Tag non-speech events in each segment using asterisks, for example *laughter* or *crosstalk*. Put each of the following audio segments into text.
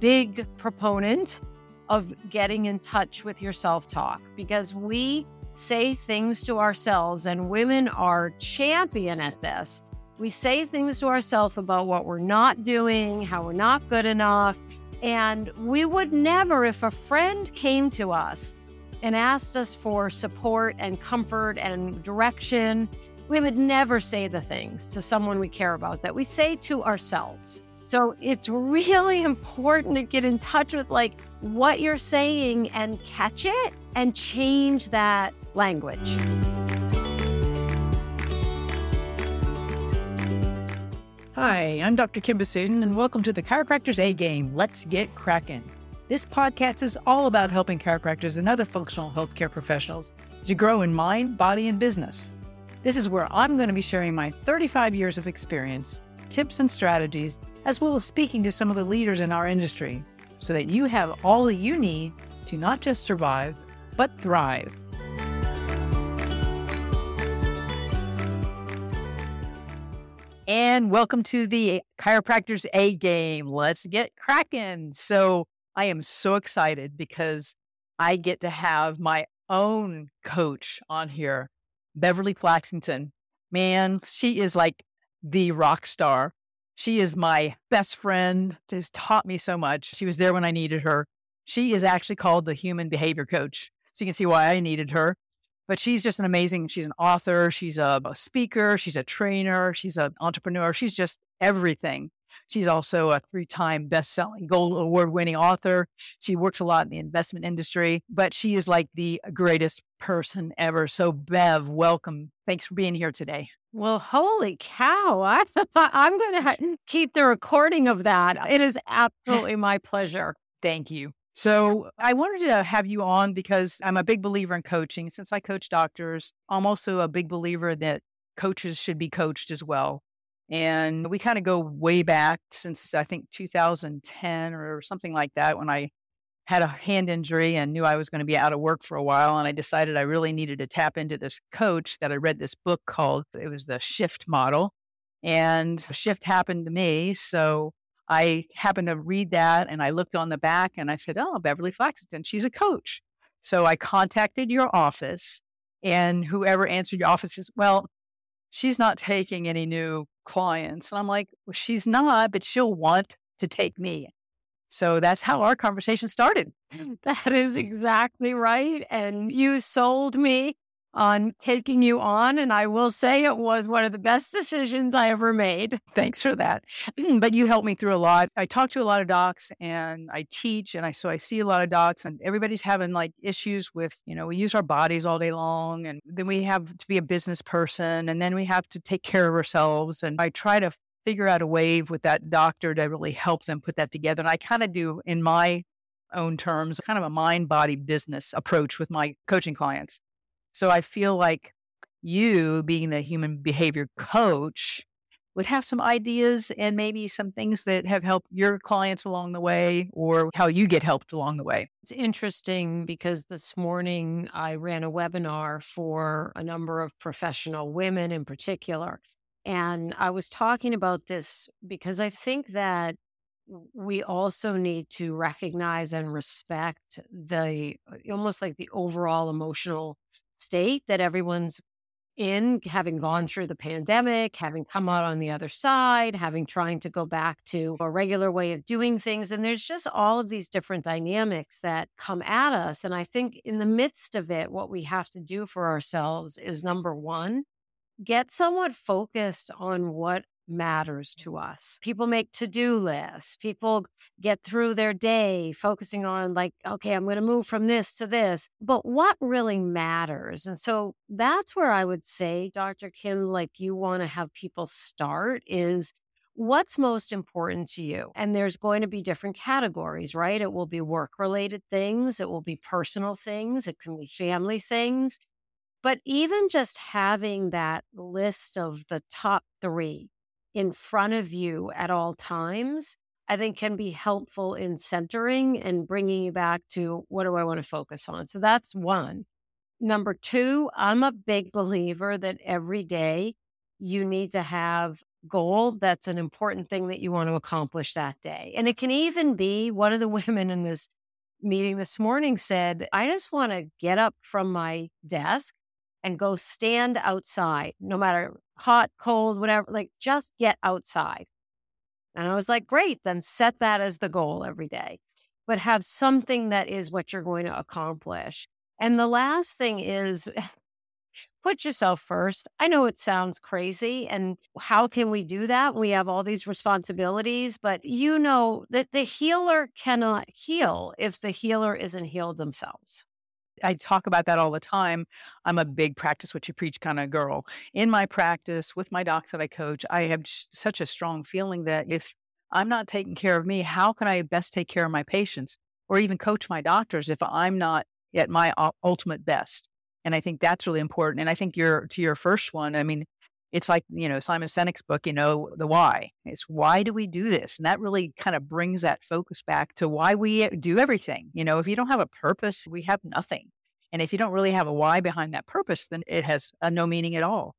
big proponent of getting in touch with your self talk because we say things to ourselves, and women are champion at this. We say things to ourselves about what we're not doing, how we're not good enough. And we would never, if a friend came to us and asked us for support and comfort and direction, we would never say the things to someone we care about that we say to ourselves. So it's really *laughs* important to get in touch with like what you're saying and catch it and change that language. Hi, I'm Dr. Kim Besuden, and welcome to the Chiropractors A Game. Let's get cracking. This podcast is all about helping chiropractors and other functional healthcare professionals to grow in mind, body, and business. This is where I'm going to be sharing my 35 years of experience, tips and strategies, as well as speaking to some of the leaders in our industry so that you have all that you need to not just survive, but thrive. And welcome to the Chiropractors A game. Let's get cracking. So, I am so excited because I get to have my own coach on here, Beverly Flaxington. Man, she is like the rock star. She is my best friend, has taught me so much. She was there when I needed her. She is actually called the human behavior coach. So you can see why I needed her but she's just an amazing she's an author she's a, a speaker she's a trainer she's an entrepreneur she's just everything she's also a three-time best-selling gold award-winning author. She works a lot in the investment industry but she is like the greatest person ever. So bev welcome. Thanks for being here today. Well holy cow I, *laughs* i'm going to ha- keep the recording of that. It is *laughs* absolutely my pleasure. Thank you. So I wanted to have you on because I'm a big believer in coaching. Since I coach doctors, I'm also a big believer that coaches should be coached as well. And we kind of go way back since I think 2010 or something like that when I had a hand injury and knew I was going to be out of work for a while. And I decided I really needed to tap into this coach that I read this book called, it was the Shift Model. And a Shift happened to me. So I happened to read that and I looked on the back and I said, Oh, Beverly Flaxington, she's a coach. So I contacted your office and whoever answered your office says, Well, she's not taking any new clients. And I'm like, well, She's not, but she'll want to take me. So that's how our conversation started. *laughs* That is exactly right. And you sold me on taking you on. And I will say it was one of the best decisions I ever made. Thanks for that. *clears throat* but you helped me through a lot. I talk to a lot of docs and I teach and I so I see a lot of docs and everybody's having like issues with, you know, we use our bodies all day long and then we have to be a business person and then we have to take care of ourselves. And I try to figure out a way with that doctor to really help them put that together. And I kind of do in my own terms, kind of a mind body business approach with my coaching clients. So I feel like you, being the human behavior coach, would have some ideas and maybe some things that have helped your clients along the way or how you get helped along the way. It's interesting because this morning I ran a webinar for a number of professional women in particular. And I was talking about this because I think that we also need to recognize and respect the almost like the overall emotional state that everyone's in, having gone through the pandemic, having come out on the other side, having trying to go back to a regular way of doing things. And there's just all of these different dynamics that come at us. And I think in the midst of it, what we have to do for ourselves is number one, get somewhat focused on what matters to us. People make to do lists. People get through their day focusing on, like, okay, I'm going to move from this to this. But what really matters? And so that's where I would say, Dr. Kim, like you want to have people start is what's most important to you? And there's going to be different categories, right? It will be work related things, it will be personal things, it can be family things. But even just having that list of the top three in front of you at all times, I think can be helpful in centering and bringing you back to what do I want to focus on. So that's one. Number two, I'm a big believer that every day you need to have goal that's an important thing that you want to accomplish that day. And it can even be one of the *laughs* women in this meeting this morning said, I just want to get up from my desk and go stand outside, no matter hot, cold, whatever, like just get outside. And I was like, great, then set that as the goal every day, but have something that is what you're going to accomplish. And the last thing is *sighs* put yourself first. I know it sounds crazy. And how can we do that? We have all these responsibilities, but you know that the healer cannot heal if the healer isn't healed themselves. I talk about that all the time. I'm a big practice what you preach kind of girl. In my practice with my docs that I coach, I have such a strong feeling that if I'm not taking care of me, how can I best take care of my patients or even coach my doctors if I'm not at my ultimate best? And I think that's really important. And I think your to your first one, I mean, it's like, you know, Simon Sinek's book, you know, the why. It's why do we do this? And that really kind of brings that focus back to why we eh, do everything. You know, if you don't have a purpose, we have nothing. And if you don't really have a why behind that purpose, then it has a no meaning at all.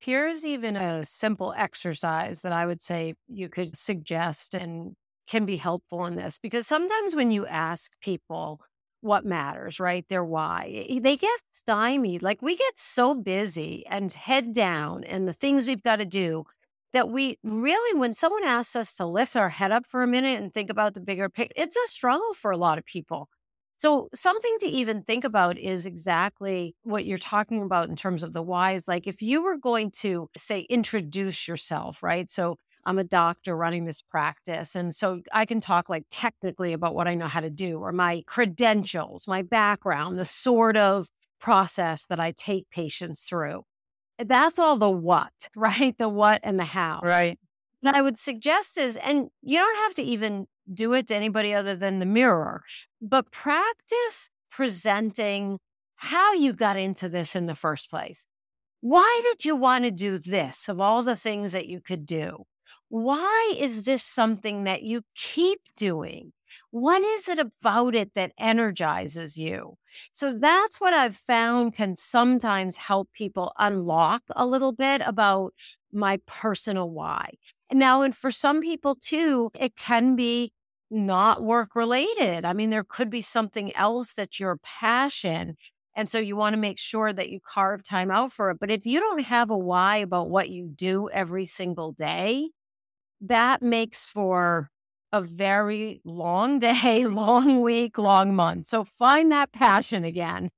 Here's even a simple exercise that I would say you could suggest and can be helpful in this because sometimes when you ask people, what matters, right? Their why. They get stymied. Like we get so busy and head down and the things we've got to do that we really, when someone asks us to lift our head up for a minute and think about the bigger picture, it's a struggle for a lot of people. So, something to even think about is exactly what you're talking about in terms of the whys. Like, if you were going to say, introduce yourself, right? So, I'm a doctor running this practice. And so I can talk like technically about what I know how to do or my credentials, my background, the sort of process that I take patients through. That's all the what, *laughs* right? The what and the how. Right. And I would suggest is, and you don't have to even do it to anybody other than the mirror, but practice presenting how you got into this in the first place. Why did you want to do this of all the things that you could do? Why is this something that you keep doing? What is it about it that energizes you? So that's what I've found can sometimes help people unlock a little bit about my personal why. Now, and for some people too, it can be not work related. I mean, there could be something else that's your passion. And so you want to make sure that you carve time out for it. But if you don't have a why about what you do every single day, that makes for a very long day, *laughs* long week, long month. So find that passion again.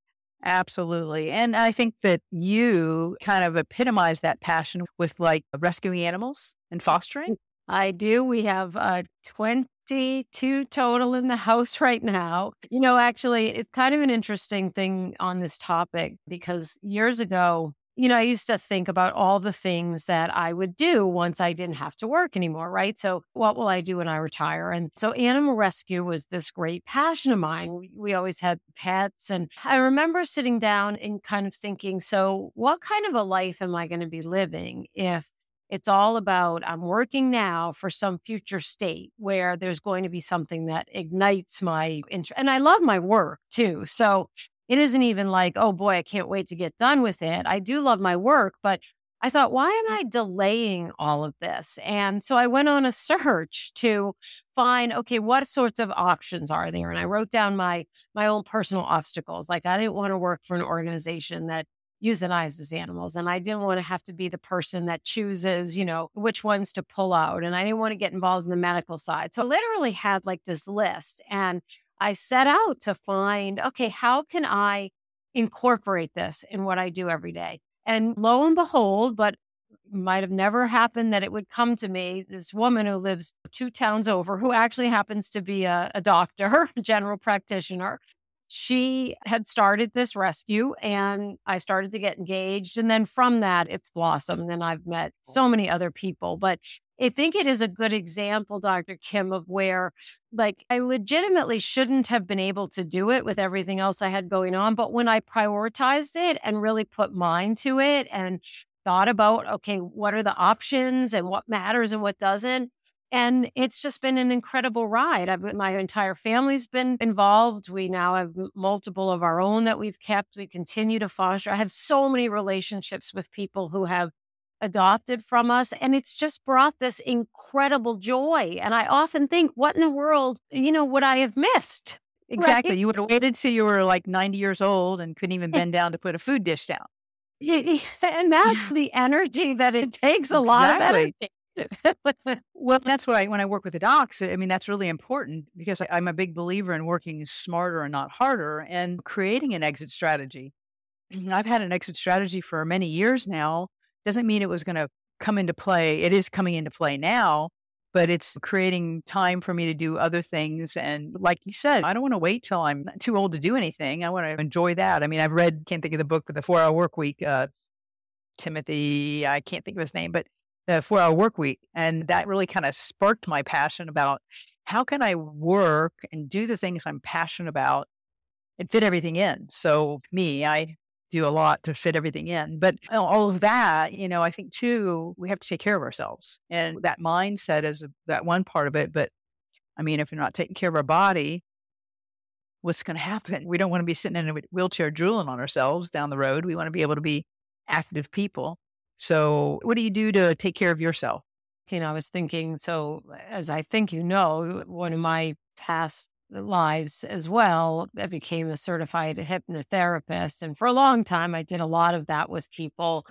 Absolutely. And I think that you kind of epitomize that passion with like rescuing animals and fostering. I do. We have uh, 22 total in the *laughs* house right now. You know, actually, it's kind of an interesting thing on this topic because years ago, you know, I used to think about all the things that I would do once I didn't have to work anymore, right? So, what will I do when I retire? And so, animal rescue was this great passion of mine. We, always had pets. And I remember sitting down and kind of thinking, so, what kind of a life am I going to be living if it's all about I'm working now for some future state where there's going to be something that ignites my interest. And I love my work too. So it isn't even like, oh boy, I can't wait to get done with it. I do love my work, but I thought, why am mm. I delaying all of this? And so I went on a *laughs* search to find, okay, what sorts of options are there? And I wrote down my my own personal obstacles. Like I didn't want to work for an organization that euthanizes animals. And I didn't want to have to be the person that chooses, you know, which ones to pull out. And I didn't want to get involved in the medical side. So I literally had like this list. And I set out to find, okay, how can I incorporate this in what I do every day? And lo and behold, but might have never happened that it would come to me this woman who lives two towns over, who actually happens to be a, a doctor, *laughs* a general practitioner. She had started this rescue and I started to get engaged. And then from that, it's blossomed. And I've met oh. so many other people. But I think it is a good example, Dr. Kim, of where like I legitimately shouldn't have been able to do it with everything else I had going on. But when I prioritized it and really put mind to it and thought about, okay, what are the options and what matters and what doesn't? And it's just been an incredible ride. I've, my entire family's been involved. We now have multiple of our own that we've kept. We continue to foster. I have so many relationships with people who have adopted from us. And it's just brought this incredible joy. And I often think, what in the world, you know, would I have missed? Exactly. Right? You would have waited till you were like 90 years old and couldn't even eh bend down to put a food dish down. And that's the energy that it takes a lot of energy. *laughs* well, that's what I, when I work with the docs, I mean, that's really important because I, I'm a big believer in working smarter and not harder and creating an exit strategy. Mm-hmm, I've had an exit strategy for many years now. Doesn't mean it was going to come into play. It is coming into play now, but it's creating time for me to do other things. And like you said, I don't want to wait till I'm too old to do anything. I want to enjoy that. I mean, I've read, can't think of the book, but the four hour work week, uh, Timothy, I can't think of his name, but the four hour work week. And that really kind of sparked my passion about how can I work and do the things I'm passionate about and fit everything in. So me, I do a lot to fit everything in. But all of that, you know, I think too, we have to take care of ourselves. And that mindset is that one part of it. But I mean, if you're not taking care of our body, what's going to happen? We don't want to be sitting in a wheelchair drooling on ourselves down the road. We want to be able to be active people. So, what do you do to take care of yourself? You know, I was thinking, so as I think you know, one of my past lives as well. I became a certified hypnotherapist. And for a long time, I did a lot of that with people.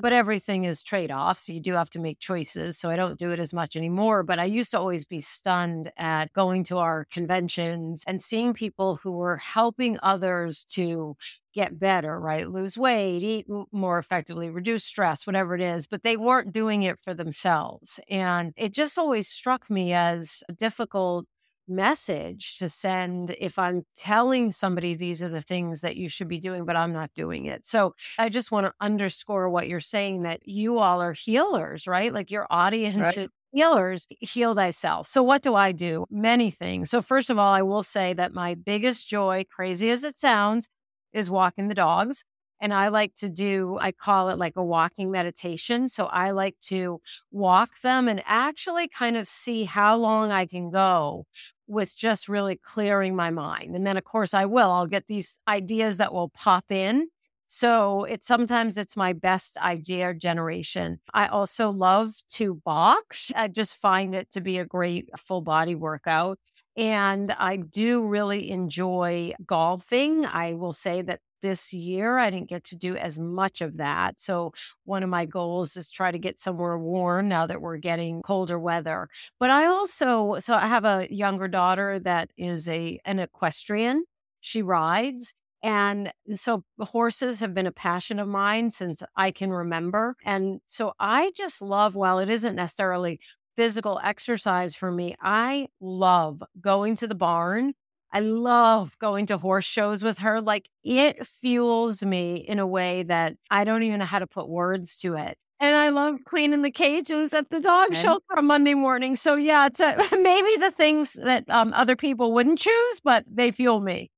But everything is trade off. So you do have to make choices. So I don't do it as much anymore. But I used to always be stunned at going to our conventions and seeing people who were helping others to get better, right? Lose weight, eat more effectively, reduce stress, whatever it is. But they weren't doing it for themselves. And it just always struck me as difficult message to send if I'm telling somebody these are the things that you should be doing, but I'm not doing it. So I just want to underscore what you're saying that you all are healers, right? Like your audience right. healers, heal thyself. So what do I do? Many things. So first of all, I will say that my biggest joy, crazy as it sounds, is walking the dogs. And I like to do, I call it like a walking meditation. So I like to walk them and actually kind of see how long I can go with just really clearing my mind. And then, of course, I will, I'll get these ideas that will pop in. So it's sometimes it's my best idea generation. I also love to box. I just find it to be a great full body workout. And I do really enjoy golfing. I will say that this year. I didn't get to do as much of that. So, one of my goals is try to get somewhere warm now that we're getting colder weather. But I also, so I have a younger daughter that is a an equestrian. She rides. And so horses have been a passion of mine since I can remember. And so I just love, while it isn't necessarily physical exercise for me, I love going to the barn I love going to horse shows with her. Like it fuels me in a way that I don't even know how to put words to it. And I love cleaning the cages at the dog okay. shelter on Monday morning. So yeah, it's a, *laughs* maybe the things that um, other people wouldn't choose, but they fuel me.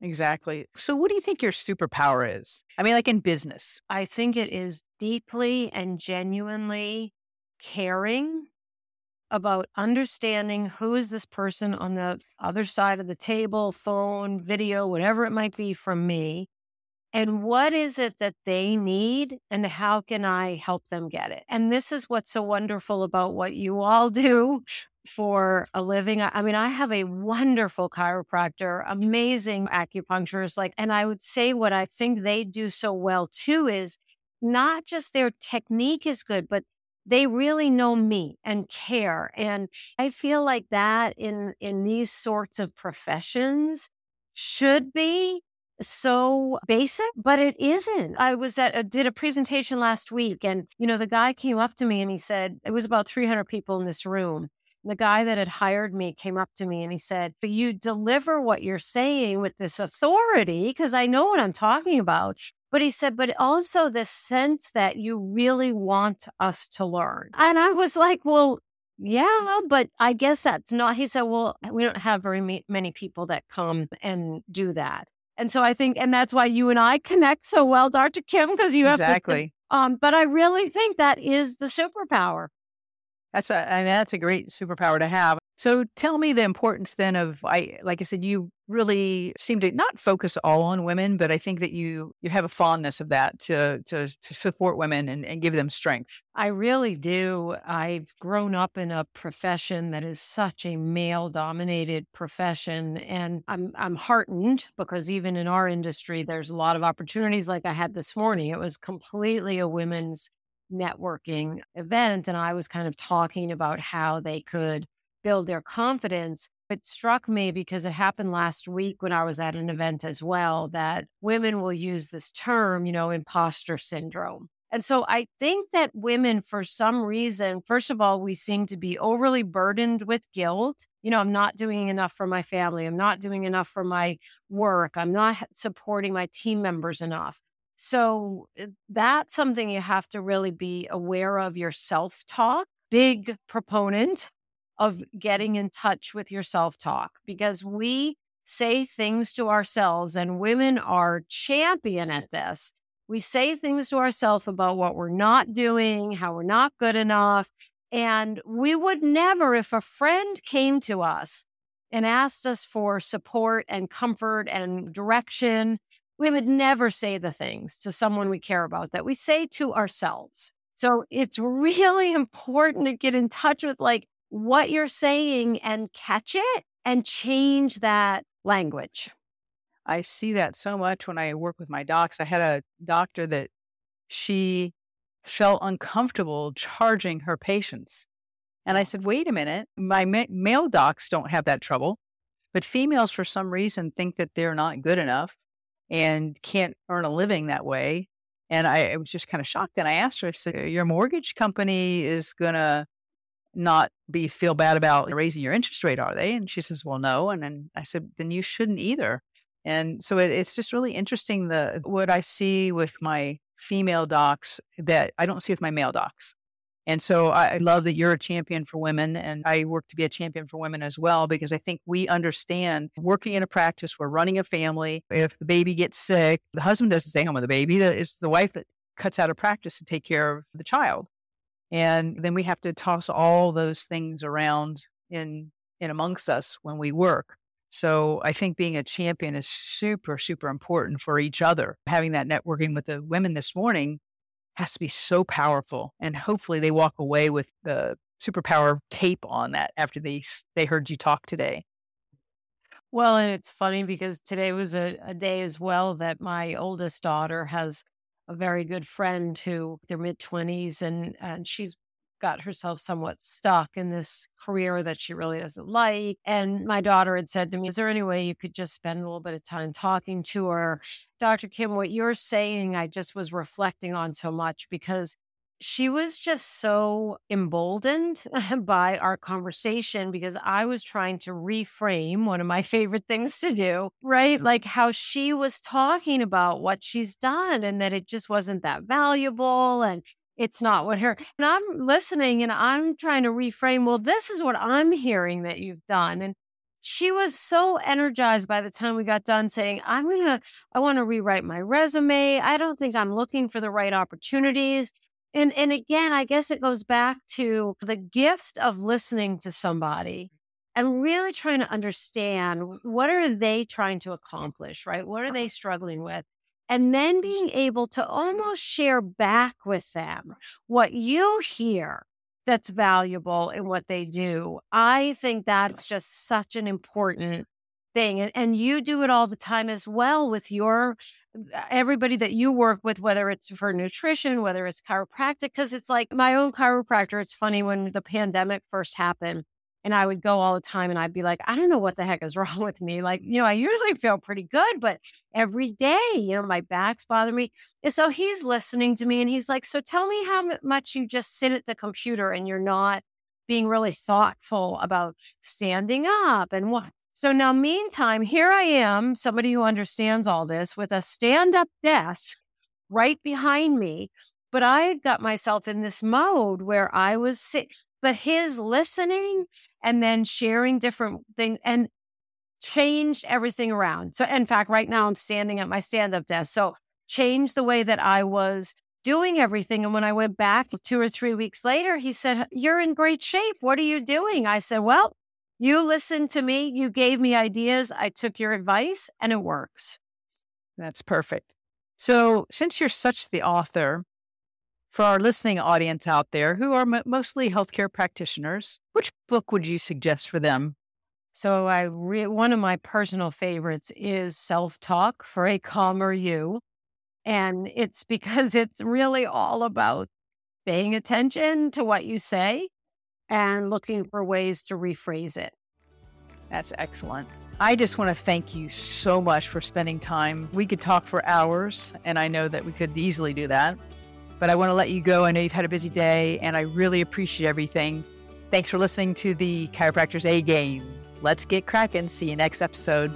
Exactly. So, what do you think your superpower is? I mean, like in business, I think it is deeply and genuinely caring about understanding who is this person on the other side of the table, phone, video, whatever it might be from me. And what is it that they need and how can I help them get it? And this is what's so wonderful about what you all *laughs* do for a living. I mean, I have a wonderful chiropractor, amazing acupuncturist. Like, and I would say what I think they do so well too is not just their technique is good, but they really know me and care and i feel like that in in these sorts of professions should be so basic but it isn't i was at a, did a presentation last week and you know the guy came up to me and he said it was about 300 people in this room the guy that had hired me came up to me and he said, But you deliver what you're saying with this authority because I know what I'm talking about. But he said, but also the sense that you really want us to learn. And I was like, well, yeah, but I guess that's not. He said, well, we don't have very many people that come and do that. And so I think, and that's why you and I connect so well, Dr. Kim, because you have exactly. To, um, but I really think that is the superpower. That's a, and that's a great superpower to have. So tell me the importance then of, I, like I said, you really seem to not focus all on women, but I think that you you have a fondness of that to to to support women and, and give them strength. I really do. I've grown up in a profession that is such a male dominated profession and I'm I'm heartened because even in our industry there's a lot of opportunities like I had this morning. It was completely a women's networking event and I was kind of talking about how they could build their confidence it struck me because it happened last week when I was at an event as well that women will use this term, you know, imposter syndrome. And so I think that women, for some reason, first of all, we seem to be overly burdened with guilt. You know, I'm not doing enough for my family. I'm not doing enough for my work. I'm not supporting my team members enough. So eh, that's something you have to really be aware of your self talk. Big proponent of getting in touch with your self talk because we say things to ourselves, and women are champion at this. We say things to ourselves about what we're not doing, how we're not good enough. And we would never, if a friend came to us and asked us for support and comfort and direction, we would never say the things to someone we care about that we say to ourselves. So it's really *laughs* important to get in touch with like, what you're saying and catch it and change that language. I see that so much when I work with my docs. I had a doctor that she felt uncomfortable charging her patients. And I oh. said, wait a minute, my ma- male docs don't have that trouble, but females, for some reason, think that they're not good enough and can't earn a living that way. And I, I was just kind of shocked. And I asked her, I said, Your mortgage company is going to not be feel bad about raising your interest rate, are they? And she says, Well, no. And then I said, Then you shouldn't either. And so it, it's just really interesting the what I see with my female docs that I don't see with my male docs. And so I, love that you're a champion for women, and I work to be a champion for women as well because I think we understand working in a practice, we're running a family. If the baby gets sick, the husband doesn't stay home with the baby; it's the wife that cuts out of practice to take care of the child. And then we have to toss all those things around in in amongst us when we work. So I think being a champion is super, super important for each other. Having that networking with the women this morning has to be so powerful. And hopefully they walk away with the superpower cape on that after they they heard you talk today. Well, and it's funny because today was a, a day as well that my oldest daughter has a very good friend who they're mid 20s and and she's got herself somewhat stuck in this career that she really doesn't like. And my daughter had said to me, Is there any way you could just spend a little bit of time talking to her? Dr. Kim, what you're saying, I just was reflecting on so much because she was just so emboldened *laughs* by our conversation because I was trying to reframe one of my favorite things to do, right? Like how she was talking about what she's done and that it just wasn't that valuable and it's not what her and I'm listening and I'm trying to reframe, well, this is what I'm hearing that you've done. And she was so energized by the time we got done saying, I'm going to, I want to rewrite my resume. I don't think I'm looking for the right opportunities. And and again, I guess it goes back to the gift of listening to somebody and really trying to understand what are they trying to accomplish, right? What are they uh-huh. struggling with? And then being able to almost share back with them what you hear that's valuable in what they do. I think that's just such an important thing. And, and you do it all the time as well with your uh, everybody that you work with, whether it's for nutrition, whether it's chiropractic, because it's like my own chiropractor. It's funny when the pandemic first happened and I would go all the time and I'd be like, I don't know what the heck is *laughs* wrong with me. Like, you know, I usually feel pretty good, but every day, you know, my back's bothering me. And so he's listening to me and he's like, So tell me how much you just sit at the computer and you're not being really thoughtful about standing up and what so now, meantime, here I am, somebody who understands all this with a stand up desk right behind me. But I got myself in this mode where I was sick. But his listening and then sharing different things and changed everything around. So, in fact, right now I'm standing at my stand up desk. So, changed the way that I was doing everything. And when I went back two or three weeks later, he said, You're in great shape. What are you doing? I said, Well, You listened to me, you gave me ideas, I took your advice, and it works. That's perfect. So, since you're such the author, for our listening audience out there who are m- mostly healthcare practitioners, which book would you suggest for them? So, I re- one of my personal favorites is Self Talk for a Calmer You. And it's *laughs* because it's really all about paying attention to what you say and looking for ways to rephrase it. That's excellent. I just want to thank you so much for spending time. We could talk for hours, and I know that we could easily do that. But I want to let you go. I know you've had a busy day, and I really appreciate everything. Thanks for listening to the Chiropractors A Game. Let's get cracking. See you next episode.